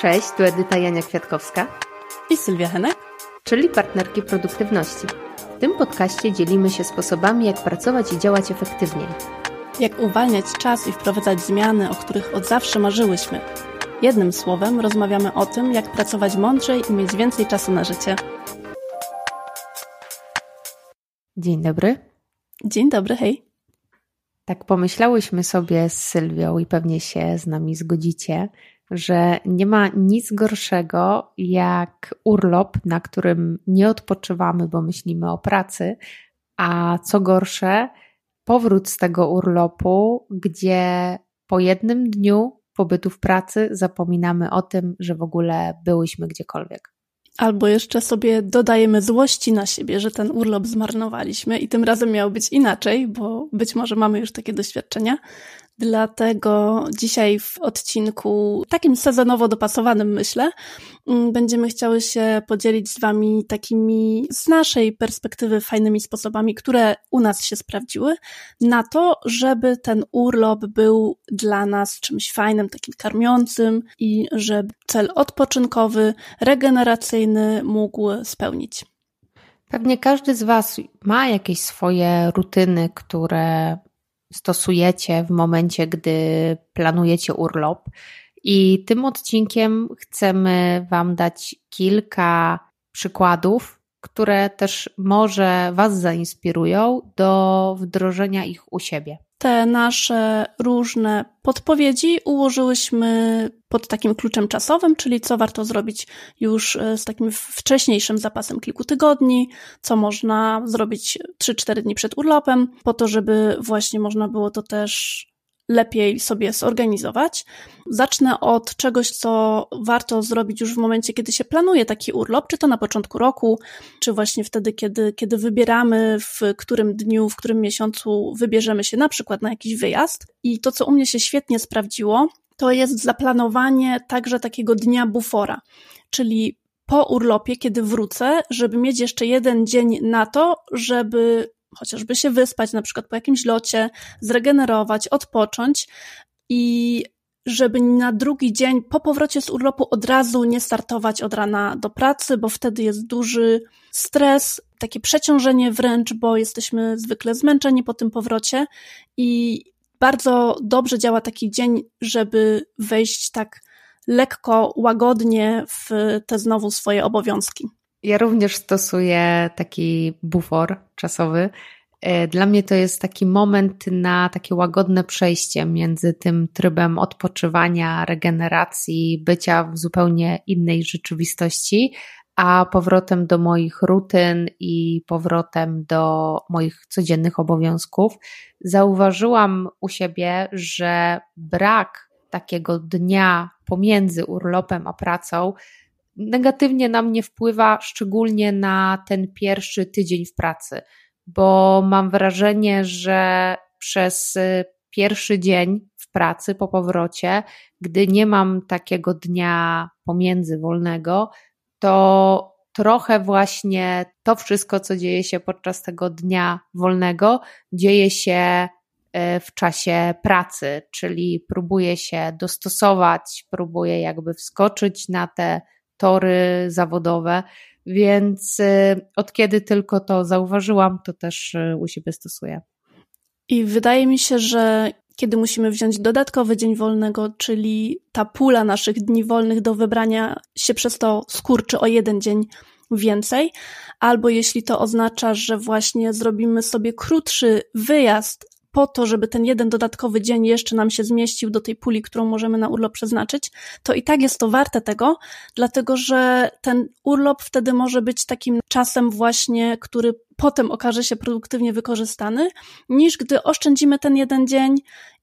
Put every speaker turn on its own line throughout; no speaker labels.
Cześć, tu Edyta Jania Kwiatkowska
i Sylwia Henek,
czyli partnerki produktywności. W tym podcaście dzielimy się sposobami, jak pracować i działać efektywniej.
Jak uwalniać czas i wprowadzać zmiany, o których od zawsze marzyłyśmy. Jednym słowem rozmawiamy o tym, jak pracować mądrzej i mieć więcej czasu na życie.
Dzień dobry.
Dzień dobry, hej.
Tak pomyślałyśmy sobie z Sylwią i pewnie się z nami zgodzicie, że nie ma nic gorszego jak urlop, na którym nie odpoczywamy, bo myślimy o pracy, a co gorsze, powrót z tego urlopu, gdzie po jednym dniu pobytu w pracy zapominamy o tym, że w ogóle byłyśmy gdziekolwiek.
Albo jeszcze sobie dodajemy złości na siebie, że ten urlop zmarnowaliśmy i tym razem miało być inaczej, bo być może mamy już takie doświadczenia. Dlatego dzisiaj w odcinku takim sezonowo dopasowanym, myślę, mm, będziemy chciały się podzielić z Wami takimi z naszej perspektywy fajnymi sposobami, które u nas się sprawdziły, na to, żeby ten urlop był dla nas czymś fajnym, takim karmiącym i żeby cel odpoczynkowy, regeneracyjny mógł spełnić.
Pewnie każdy z Was ma jakieś swoje rutyny, które stosujecie w momencie, gdy planujecie urlop. I tym odcinkiem chcemy Wam dać kilka przykładów, które też może Was zainspirują do wdrożenia ich u siebie
te nasze różne podpowiedzi ułożyłyśmy pod takim kluczem czasowym, czyli co warto zrobić już e, z takim wcześniejszym zapasem kilku tygodni, co można zrobić 3-4 dni przed urlopem, po to, żeby właśnie można było to też lepiej sobie zorganizować. Zacznę od czegoś, co warto zrobić już w momencie, kiedy się planuje taki urlop, czy to na początku roku, czy właśnie wtedy, kiedy, kiedy wybieramy, w którym dniu, w którym miesiącu wybierzemy się na przykład na jakiś wyjazd. I to, co u mnie się świetnie sprawdziło, to jest zaplanowanie także takiego dnia bufora, czyli po urlopie, kiedy wrócę, żeby mieć jeszcze jeden dzień na to, żeby chociażby się wyspać, na przykład po jakimś locie, zregenerować, odpocząć i żeby na drugi dzień po powrocie z urlopu od razu nie startować od rana do pracy, bo wtedy jest duży stres, takie przeciążenie wręcz, bo jesteśmy zwykle zmęczeni po tym powrocie i bardzo dobrze działa taki dzień, żeby wejść tak lekko, łagodnie w te znowu swoje obowiązki.
Ja również stosuję taki bufor czasowy. E, dla mnie to jest taki moment na takie łagodne przejście między tym trybem odpoczywania, regeneracji, bycia w zupełnie innej rzeczywistości, a powrotem do moich rutyn i powrotem do moich codziennych obowiązków. Zauważyłam u siebie, że brak takiego dnia pomiędzy urlopem a pracą negatywnie na mnie wpływa, szczególnie na ten pierwszy tydzień w pracy, bo mam wrażenie, że przez y, pierwszy dzień w pracy po powrocie, gdy nie mam takiego dnia pomiędzy wolnego, to trochę właśnie to wszystko, co dzieje się podczas tego dnia wolnego, dzieje się y, w czasie pracy, czyli próbuję się dostosować, próbuję jakby wskoczyć na te tory zawodowe, więc y, od kiedy tylko to zauważyłam, to też y, u siebie stosuję.
I wydaje mi się, że kiedy musimy wziąć dodatkowy dzień wolnego, czyli ta pula naszych dni wolnych do wybrania się przez to skurczy o jeden dzień więcej, albo jeśli to oznacza, że właśnie zrobimy sobie krótszy wyjazd po to, żeby ten jeden dodatkowy dzień jeszcze nam się zmieścił do tej puli, którą możemy na urlop przeznaczyć, to i tak jest to warte tego, dlatego że ten urlop wtedy może być takim czasem właśnie, który potem okaże się produktywnie wykorzystany, niż gdy oszczędzimy ten jeden dzień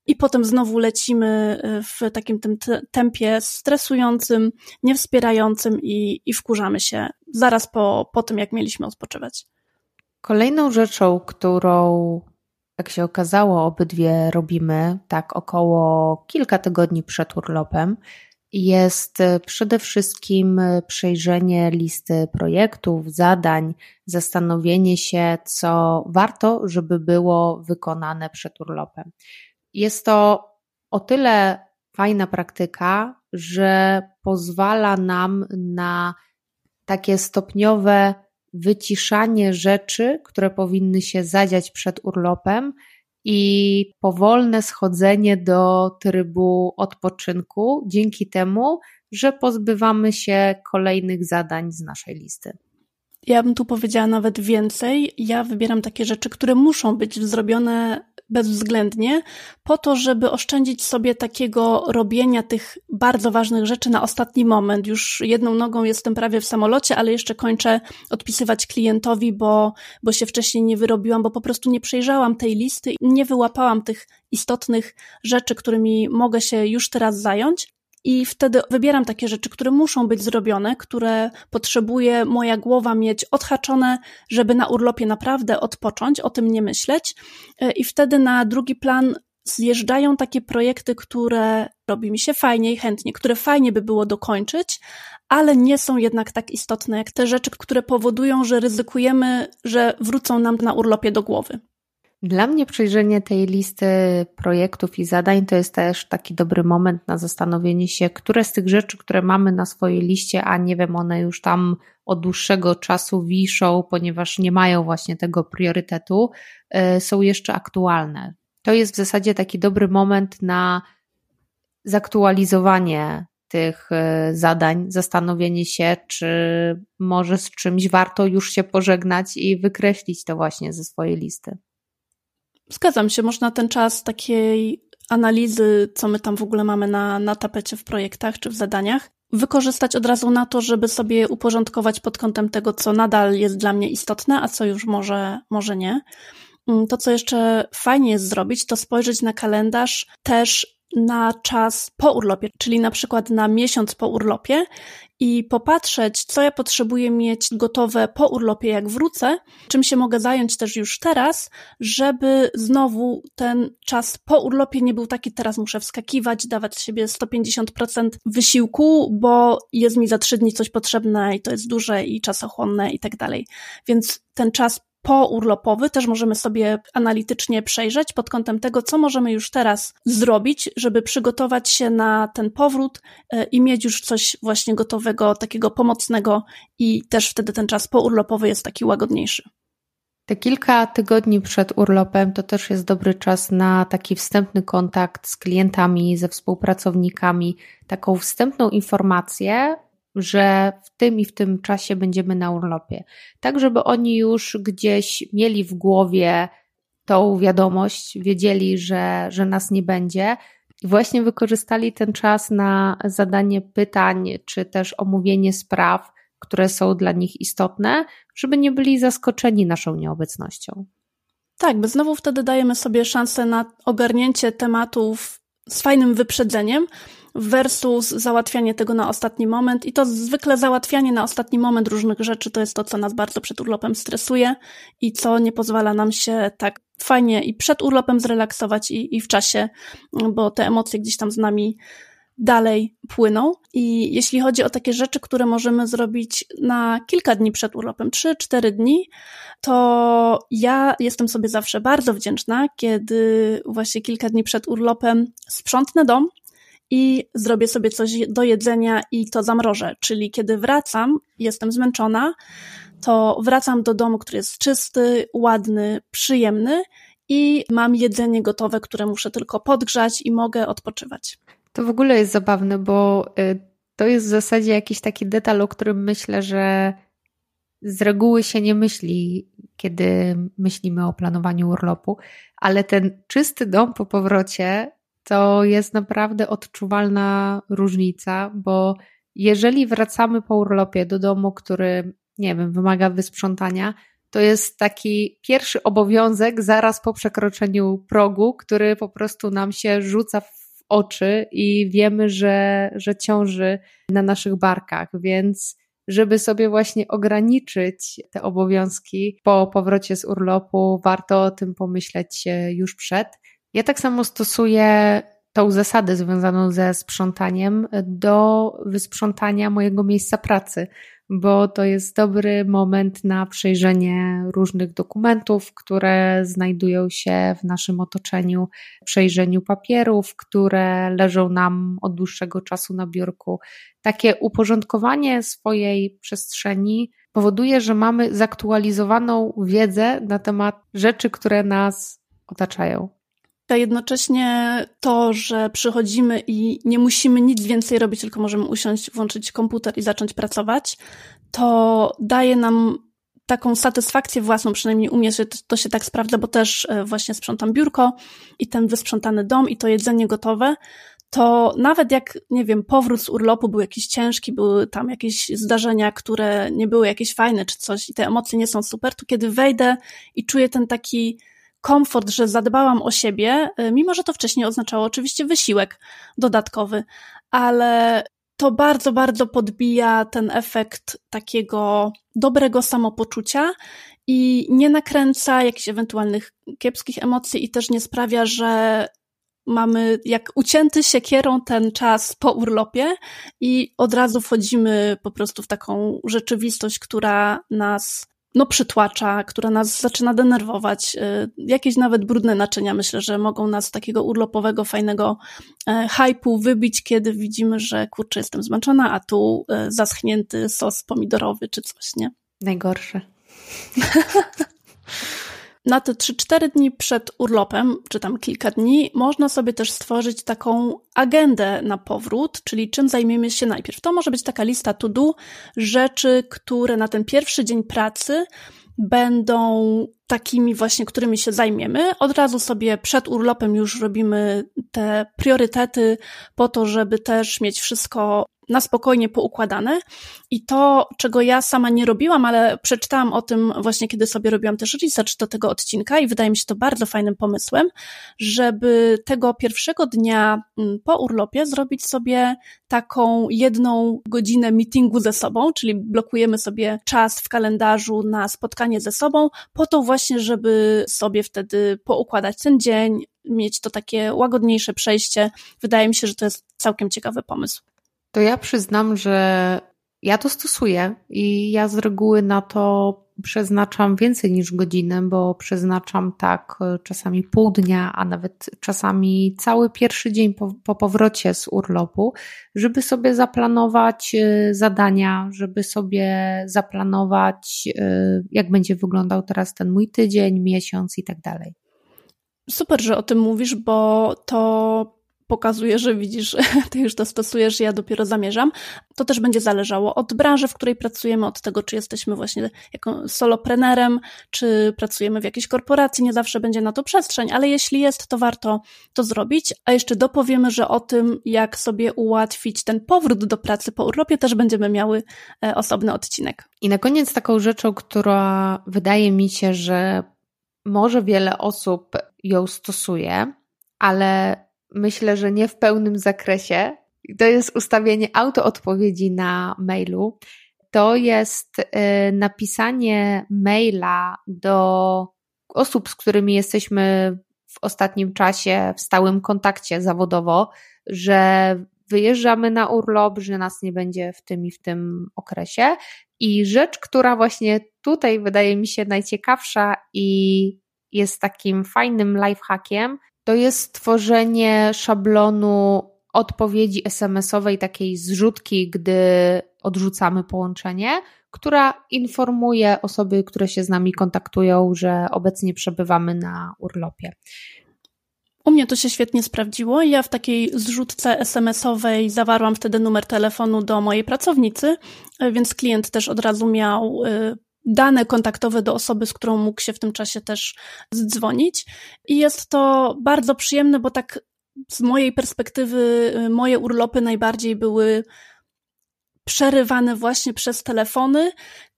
i potem znowu lecimy y, w takim tym tempie stresującym, niewspierającym i, i wkurzamy się zaraz po, po tym, jak mieliśmy odpoczywać.
Kolejną rzeczą, którą jak się okazało, obydwie robimy tak około kilka tygodni przed urlopem. Jest e, przede wszystkim e, przejrzenie listy projektów, zadań, zastanowienie się, co warto, żeby było wykonane przed urlopem. Jest to o tyle fajna praktyka, że pozwala nam na takie stopniowe wyciszanie rzeczy, które powinny się zadziać przed urlopem i powolne schodzenie do trybu odpoczynku dzięki temu, że pozbywamy się kolejnych zadań z naszej listy.
Ja bym tu powiedziała nawet więcej. Ja wybieram takie rzeczy, które muszą być zrobione bezwzględnie, po to, żeby oszczędzić sobie takiego robienia tych bardzo ważnych rzeczy na ostatni moment. Już jedną nogą jestem prawie w samolocie, ale jeszcze kończę odpisywać klientowi, bo, bo się wcześniej nie wyrobiłam, bo po prostu nie przejrzałam tej listy i nie wyłapałam tych istotnych rzeczy, którymi mogę się już teraz zająć. I wtedy wybieram takie rzeczy, które muszą być zrobione, które potrzebuje moja głowa mieć odhaczone, żeby na urlopie naprawdę odpocząć, o tym nie myśleć. E, I wtedy na drugi plan zjeżdżają takie projekty, które robi mi się fajniej, chętnie, które fajnie by było dokończyć, ale nie są jednak tak istotne jak te rzeczy, które powodują, że ryzykujemy, że wrócą nam na urlopie do głowy.
Dla mnie przejrzenie tej listy projektów i zadań to jest też taki dobry moment na zastanowienie się, które z tych rzeczy, które mamy na swojej liście, a nie wiem, one już tam od dłuższego czasu wiszą, ponieważ nie mają właśnie tego priorytetu, y, są jeszcze aktualne. To jest w zasadzie taki dobry moment na zaktualizowanie tych y, zadań, zastanowienie się, czy może z czymś warto już się pożegnać i wykreślić to właśnie ze swojej listy.
Zgadzam się, można ten czas takiej analizy, co my tam w ogóle mamy na, na tapecie w projektach czy w zadaniach, wykorzystać od razu na to, żeby sobie uporządkować pod kątem tego, co nadal jest dla mnie istotne, a co już może, może nie. Mm, to, co jeszcze fajnie jest zrobić, to spojrzeć na kalendarz też na czas po urlopie, czyli na przykład na miesiąc po urlopie i popatrzeć, co ja potrzebuję mieć gotowe po urlopie, jak wrócę, czym się mogę zająć też już teraz, żeby znowu ten czas po urlopie nie był taki, teraz muszę wskakiwać, dawać siebie 150% wysiłku, bo jest mi za trzy dni coś potrzebne i to jest duże i czasochłonne i tak dalej. Więc ten czas pourlopowy też możemy sobie analitycznie przejrzeć pod kątem tego, co możemy już teraz zrobić, żeby przygotować się na ten powrót e, i mieć już coś właśnie gotowego, takiego pomocnego i też wtedy ten czas pourlopowy jest taki łagodniejszy.
Te kilka tygodni przed urlopem to też jest dobry czas na taki wstępny kontakt z klientami, ze współpracownikami, taką wstępną informację że w tym i w tym czasie będziemy na urlopie. Tak, żeby oni już gdzieś mieli w głowie tą wiadomość, wiedzieli, że, że nas nie będzie. I właśnie wykorzystali ten czas na zadanie pytań, czy też omówienie spraw, które są dla nich istotne, żeby nie byli zaskoczeni naszą nieobecnością.
Tak, bo znowu wtedy dajemy sobie szansę na ogarnięcie tematów z fajnym wyprzedzeniem, versus załatwianie tego na ostatni moment. I to zwykle załatwianie na ostatni moment różnych rzeczy to jest to, co nas bardzo przed urlopem stresuje i co nie pozwala nam się tak fajnie i przed urlopem zrelaksować i, i w czasie, bo te emocje gdzieś tam z nami dalej płyną. I jeśli chodzi o takie rzeczy, które możemy zrobić na kilka dni przed urlopem, 3-4 dni, to ja jestem sobie zawsze bardzo wdzięczna, kiedy właśnie kilka dni przed urlopem sprzątnę dom, i zrobię sobie coś do jedzenia i to zamrożę. Czyli kiedy wracam, jestem zmęczona, to wracam do domu, który jest czysty, ładny, przyjemny i mam jedzenie gotowe, które muszę tylko podgrzać i mogę odpoczywać.
To w ogóle jest zabawne, bo y, to jest w zasadzie jakiś taki detal, o którym myślę, że z reguły się nie myśli, kiedy myślimy o planowaniu urlopu, ale ten czysty dom po powrocie to jest naprawdę odczuwalna różnica, bo jeżeli wracamy po urlopie do domu, który, nie wiem, wymaga wysprzątania, to jest taki pierwszy obowiązek zaraz po przekroczeniu progu, który po prostu nam się rzuca w oczy i wiemy, że, że ciąży na naszych barkach, więc żeby sobie właśnie ograniczyć te obowiązki po powrocie z urlopu, warto o tym pomyśleć już przed. Ja tak samo stosuję tą zasadę związaną ze sprzątaniem do wysprzątania mojego miejsca pracy, bo to jest dobry moment na przejrzenie różnych dokumentów, które znajdują się w naszym otoczeniu, przejrzeniu papierów, które leżą nam od dłuższego czasu na biurku. Takie uporządkowanie swojej przestrzeni powoduje, że mamy zaktualizowaną wiedzę na temat rzeczy, które nas otaczają.
A jednocześnie to, że przychodzimy i nie musimy nic więcej robić, tylko możemy usiąść, włączyć komputer i zacząć pracować, to daje nam taką satysfakcję własną, przynajmniej u mnie to się tak sprawdza, bo też e, właśnie sprzątam biurko i ten wysprzątany dom i to jedzenie gotowe, to nawet jak, nie wiem, powrót z urlopu był jakiś ciężki, były tam jakieś zdarzenia, które nie były jakieś fajne czy coś i te emocje nie są super, to kiedy wejdę i czuję ten taki komfort, że zadbałam o siebie, y, mimo że to wcześniej oznaczało oczywiście wysiłek dodatkowy, ale to bardzo, bardzo podbija ten efekt takiego dobrego samopoczucia i nie nakręca jakichś ewentualnych kiepskich emocji i też nie sprawia, że mamy jak ucięty siekierą ten czas po urlopie i od razu wchodzimy po prostu w taką rzeczywistość, która nas no, przytłacza, która nas zaczyna denerwować. Y, jakieś nawet brudne naczynia, myślę, że mogą nas z takiego urlopowego, fajnego e, hypu wybić, kiedy widzimy, że kurczę, jestem zmęczona, a tu e, zaschnięty sos pomidorowy czy coś, nie?
Najgorsze.
na te 3-4 dni przed urlopem, czy tam kilka dni, można sobie też stworzyć taką agendę na powrót, czyli czym zajmiemy się najpierw. To może być taka lista to do, rzeczy, które na ten pierwszy dzień pracy będą takimi właśnie, którymi się zajmiemy. Od razu sobie przed urlopem już robimy te priorytety po to, żeby też mieć wszystko na spokojnie poukładane. I to, czego ja sama nie robiłam, ale przeczytałam o tym właśnie, kiedy sobie robiłam też research do tego odcinka i wydaje mi się to bardzo fajnym pomysłem, żeby tego pierwszego dnia mm, po urlopie zrobić sobie taką jedną godzinę meetingu ze sobą, czyli blokujemy sobie czas w kalendarzu na spotkanie ze sobą, po to właśnie, żeby sobie wtedy poukładać ten dzień, mieć to takie łagodniejsze przejście. Wydaje mi się, że to jest całkiem ciekawy pomysł.
To ja przyznam, że ja to stosuję i ja z reguły na to przeznaczam więcej niż godzinę, bo przeznaczam tak e, czasami pół dnia, a nawet czasami cały pierwszy dzień po, po powrocie z urlopu, żeby sobie zaplanować e, zadania, żeby sobie zaplanować, e, jak będzie wyglądał teraz ten mój tydzień, miesiąc i tak dalej.
Super, że o tym mówisz, bo to pokazuje, że widzisz, ty już to stosujesz, ja dopiero zamierzam. To też będzie zależało od branży, w której pracujemy, od tego, czy jesteśmy właśnie jako soloprenerem, czy pracujemy w jakiejś korporacji, nie zawsze będzie na to przestrzeń, ale jeśli jest, to warto to zrobić. A jeszcze dopowiemy, że o tym, jak sobie ułatwić ten powrót do pracy po urlopie, też będziemy miały e, osobny odcinek.
I na koniec taką rzeczą, która wydaje mi się, że może wiele osób ją stosuje, ale myślę, że nie w pełnym zakresie. To jest ustawienie autoodpowiedzi na mailu. To jest y, napisanie maila do osób, z którymi jesteśmy w ostatnim czasie w stałym kontakcie zawodowo, że wyjeżdżamy na urlop, że nas nie będzie w tym i w tym okresie. I rzecz, która właśnie tutaj wydaje mi się najciekawsza i jest takim fajnym lifehackiem, to jest stworzenie szablonu odpowiedzi SMS-owej, takiej zrzutki, gdy odrzucamy połączenie, która informuje osoby, które się z nami kontaktują, że obecnie przebywamy na urlopie.
U mnie to się świetnie sprawdziło. Ja w takiej zrzutce SMS-owej zawarłam wtedy numer telefonu do mojej pracownicy, więc klient też od razu miał y, dane kontaktowe do osoby, z którą mógł się w tym czasie też zdzwonić. I jest to bardzo przyjemne, bo tak z mojej perspektywy y, moje urlopy najbardziej były przerywane właśnie przez telefony,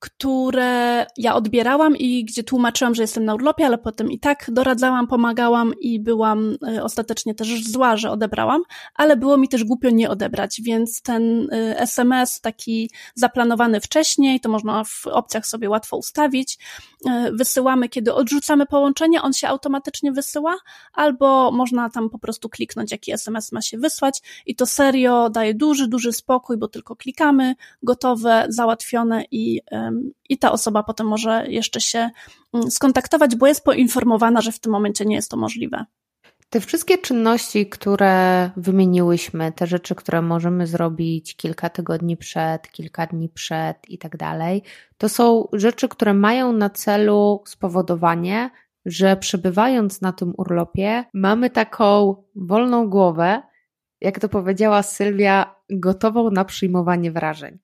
które ja odbierałam i gdzie tłumaczyłam, że jestem na urlopie, ale potem i tak doradzałam, pomagałam i byłam y, ostatecznie też zła, że odebrałam, ale było mi też głupio nie odebrać, więc ten SMS taki zaplanowany wcześniej, to można w opcjach sobie łatwo ustawić, wysyłamy, kiedy odrzucamy połączenie, on się automatycznie wysyła, albo można tam po prostu kliknąć, jaki SMS ma się wysłać i to serio daje duży, duży spokój, bo tylko klikamy, gotowe, załatwione i, i ta osoba potem może jeszcze się mm, skontaktować, bo jest poinformowana, że w tym momencie nie jest to możliwe.
Te wszystkie czynności, które wymieniłyśmy, te rzeczy, które możemy zrobić kilka tygodni przed, kilka dni przed i tak dalej, to są rzeczy, które mają na celu spowodowanie, że przebywając na tym urlopie, mamy taką wolną głowę, jak to powiedziała Sylwia, gotową na przyjmowanie wrażeń.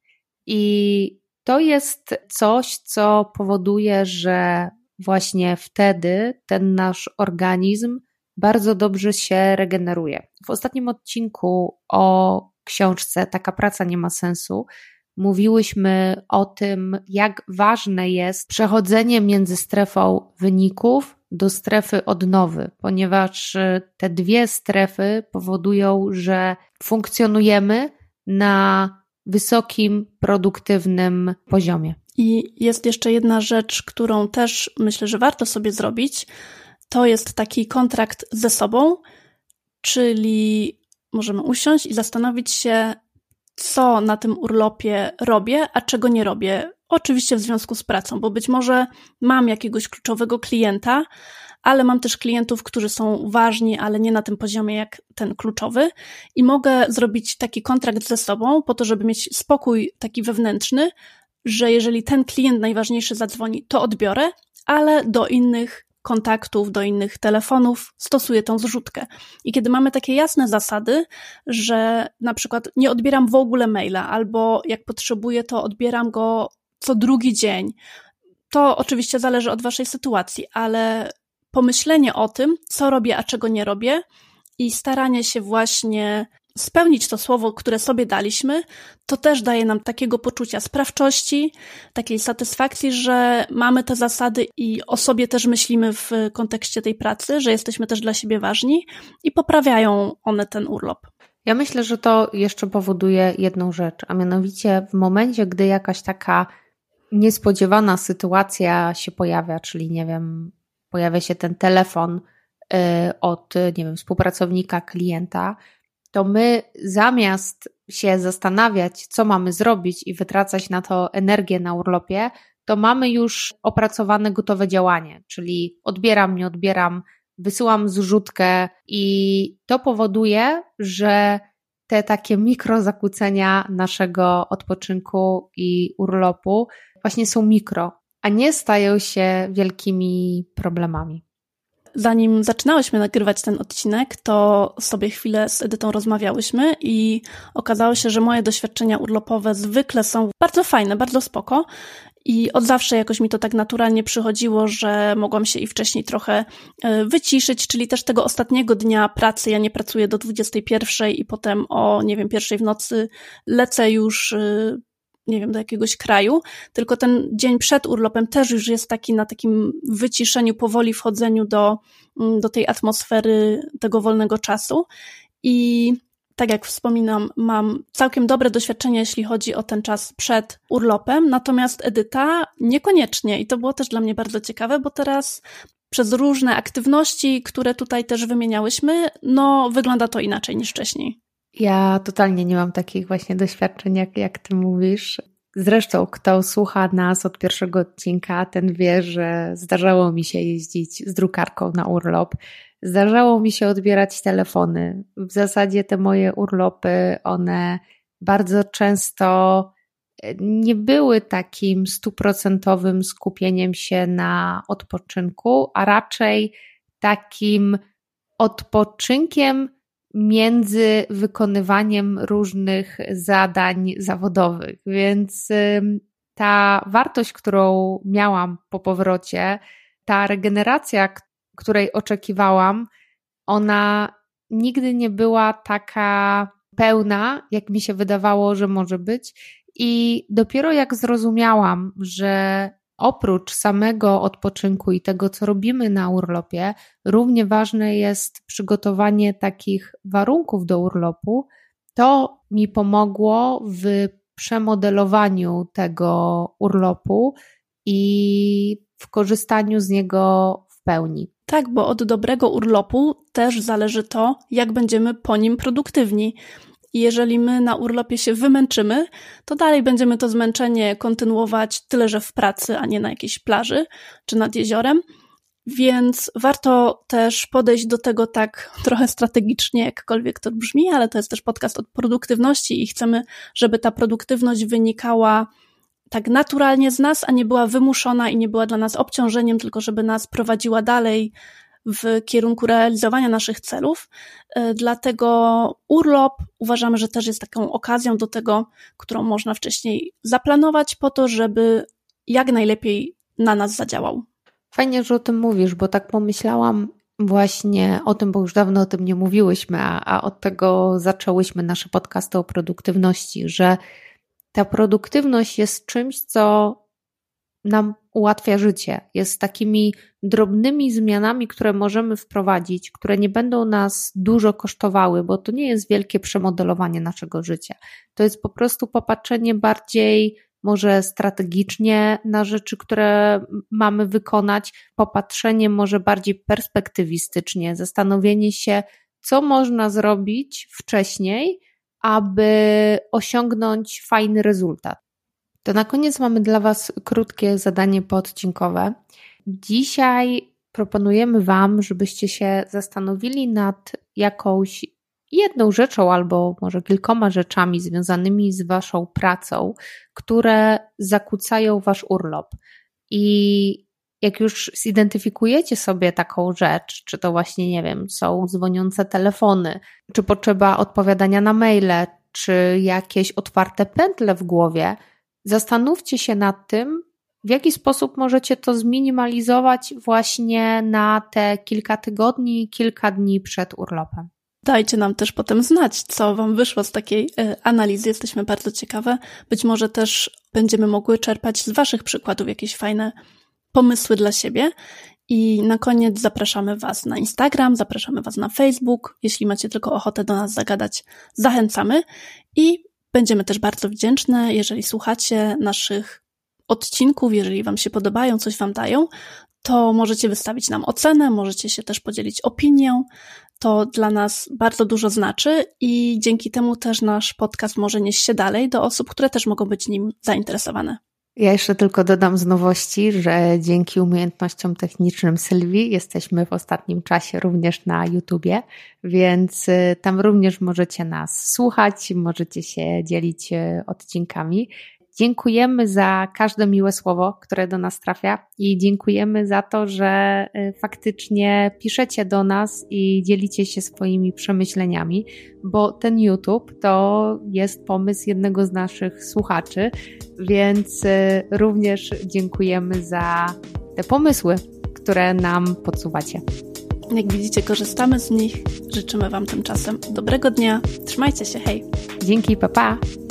I to jest coś, co powoduje, że właśnie wtedy ten nasz organizm bardzo dobrze się regeneruje. W ostatnim odcinku o książce Taka praca nie ma sensu mówiłyśmy o tym, jak ważne jest przechodzenie między strefą wyników do strefy odnowy, ponieważ y, te dwie strefy powodują, że funkcjonujemy na wysokim, produktywnym poziomie.
I jest jeszcze jedna rzecz, którą też myślę, że warto sobie zrobić. To jest taki kontrakt ze sobą, czyli możemy usiąść i zastanowić się, co na tym urlopie robię, a czego nie robię. Oczywiście w związku z pracą, bo być może mam jakiegoś kluczowego klienta, ale mam też klientów, którzy są ważni, ale nie na tym poziomie jak ten kluczowy i mogę zrobić taki kontrakt ze sobą po to, żeby mieć spokój taki wewnętrzny, że jeżeli ten klient najważniejszy zadzwoni, to odbiorę, ale do innych kontaktów, do innych telefonów, stosuję tą zrzutkę. I kiedy mamy takie jasne zasady, że na przykład nie odbieram w ogóle maila, albo jak potrzebuję, to odbieram go co drugi dzień, to oczywiście zależy od Waszej sytuacji, ale pomyślenie o tym, co robię, a czego nie robię, i staranie się właśnie spełnić to słowo, które sobie daliśmy, to też daje nam takiego poczucia sprawczości, takiej satysfakcji, że mamy te zasady i o sobie też myślimy w kontekście tej pracy, że jesteśmy też dla siebie ważni i poprawiają one ten urlop.
Ja myślę, że to jeszcze powoduje jedną rzecz, a mianowicie w momencie, gdy jakaś taka niespodziewana sytuacja się pojawia, czyli nie wiem, pojawia się ten telefon y, od, nie wiem, współpracownika klienta, to my zamiast się zastanawiać, co mamy zrobić i wytracać na to energię na urlopie, to mamy już opracowane gotowe działanie, czyli odbieram, nie odbieram, wysyłam zrzutkę i to powoduje, że te takie mikrozakłócenia naszego odpoczynku i urlopu właśnie są mikro, a nie stają się wielkimi problemami
zanim zaczynałyśmy nagrywać ten odcinek, to sobie chwilę z Edytą rozmawiałyśmy i okazało się, że moje doświadczenia urlopowe zwykle są bardzo fajne, bardzo spoko. I od zawsze jakoś mi to tak naturalnie przychodziło, że mogłam się i wcześniej trochę e, wyciszyć, czyli też tego ostatniego dnia pracy. Ja nie pracuję do 21 i potem o, nie wiem, pierwszej w nocy lecę już e, nie wiem, do jakiegoś kraju, tylko ten dzień przed urlopem też już jest taki na takim wyciszeniu, powoli wchodzeniu do, mm, do tej atmosfery tego wolnego czasu. I tak jak wspominam, mam całkiem dobre doświadczenie, jeśli chodzi o ten czas przed urlopem, natomiast Edyta niekoniecznie. I to było też dla mnie bardzo ciekawe, bo teraz przez różne aktywności, które tutaj też wymieniałyśmy, no wygląda to inaczej niż wcześniej.
Ja totalnie nie mam takich właśnie doświadczeń, jak, jak ty mówisz. Zresztą, kto słucha nas od pierwszego odcinka, ten wie, że zdarzało mi się jeździć z drukarką na urlop. Zdarzało mi się odbierać telefony. W zasadzie te moje urlopy, one bardzo często e, nie były takim stuprocentowym skupieniem się na odpoczynku, a raczej takim odpoczynkiem między wykonywaniem różnych zadań zawodowych. Więc ta wartość, którą miałam po powrocie, ta regeneracja, której oczekiwałam, ona nigdy nie była taka pełna, jak mi się wydawało, że może być. I dopiero jak zrozumiałam, że oprócz samego odpoczynku i tego, co robimy na urlopie, równie ważne jest przygotowanie takich warunków do urlopu, to mi pomogło w przemodelowaniu tego urlopu i w korzystaniu z niego w pełni.
Tak, bo od dobrego urlopu też zależy to, jak będziemy po nim produktywni. I jeżeli my na urlopie się wymęczymy, to dalej będziemy to zmęczenie kontynuować tyle, że w pracy, a nie na jakiejś plaży czy nad jeziorem. Więc warto też podejść do tego tak trochę strategicznie, jakkolwiek to brzmi, ale to jest też podcast od produktywności i chcemy, żeby ta produktywność wynikała tak naturalnie z nas, a nie była wymuszona i nie była dla nas obciążeniem, tylko żeby nas prowadziła dalej w kierunku realizowania naszych celów. E, dlatego urlop uważamy, że też jest taką okazją do tego, którą można wcześniej zaplanować po to, żeby jak najlepiej na nas zadziałał.
Fajnie, że o tym mówisz, bo tak pomyślałam właśnie o tym, bo już dawno o tym nie mówiłyśmy, a, a od tego zaczęłyśmy nasze podcasty o produktywności, że ta produktywność jest czymś, co nam ułatwia życie. Jest takimi drobnymi zmianami, które możemy wprowadzić, które nie będą nas dużo kosztowały, bo to nie jest wielkie przemodelowanie naszego życia. To jest po prostu popatrzenie bardziej może strategicznie na rzeczy, które mamy wykonać, popatrzenie może bardziej perspektywistycznie, zastanowienie się, co można zrobić wcześniej, aby osiągnąć fajny rezultat. To na koniec mamy dla Was krótkie zadanie poodcinkowe. Dzisiaj proponujemy Wam, żebyście się zastanowili nad jakąś jedną rzeczą albo może kilkoma rzeczami związanymi z Waszą pracą, które zakłócają Wasz urlop. I jak już zidentyfikujecie sobie taką rzecz, czy to właśnie, nie wiem, są dzwoniące telefony, czy potrzeba odpowiadania na maile, czy jakieś otwarte pętle w głowie, zastanówcie się nad tym, w jaki sposób możecie to zminimalizować właśnie na te kilka tygodni, kilka dni przed urlopem.
Dajcie nam też potem znać, co Wam wyszło z takiej e, analizy. Jesteśmy bardzo ciekawe. Być może też będziemy mogły czerpać z Waszych przykładów jakieś fajne pomysły dla siebie. I na koniec zapraszamy Was na Instagram, zapraszamy Was na Facebook. Jeśli macie tylko ochotę do nas zagadać, zachęcamy. I będziemy też bardzo wdzięczne, jeżeli słuchacie naszych odcinków, jeżeli Wam się podobają, coś Wam dają, to możecie wystawić nam ocenę, możecie się też podzielić opinią. To dla nas bardzo dużo znaczy i dzięki temu też nasz podcast może nieść się dalej do osób, które też mogą być nim zainteresowane.
Ja jeszcze tylko dodam z nowości, że dzięki umiejętnościom technicznym Sylwii jesteśmy w ostatnim czasie również na YouTubie, więc y, tam również możecie nas słuchać, możecie się dzielić y, odcinkami. Dziękujemy za każde miłe słowo, które do nas trafia i dziękujemy za to, że y, faktycznie piszecie do nas i dzielicie się swoimi przemyśleniami, bo ten YouTube to jest pomysł jednego z naszych słuchaczy, więc y, również dziękujemy za te pomysły, które nam podsuwacie.
Jak widzicie, korzystamy z nich. Życzymy Wam tymczasem dobrego dnia. Trzymajcie się, hej!
Dzięki, papa! Pa.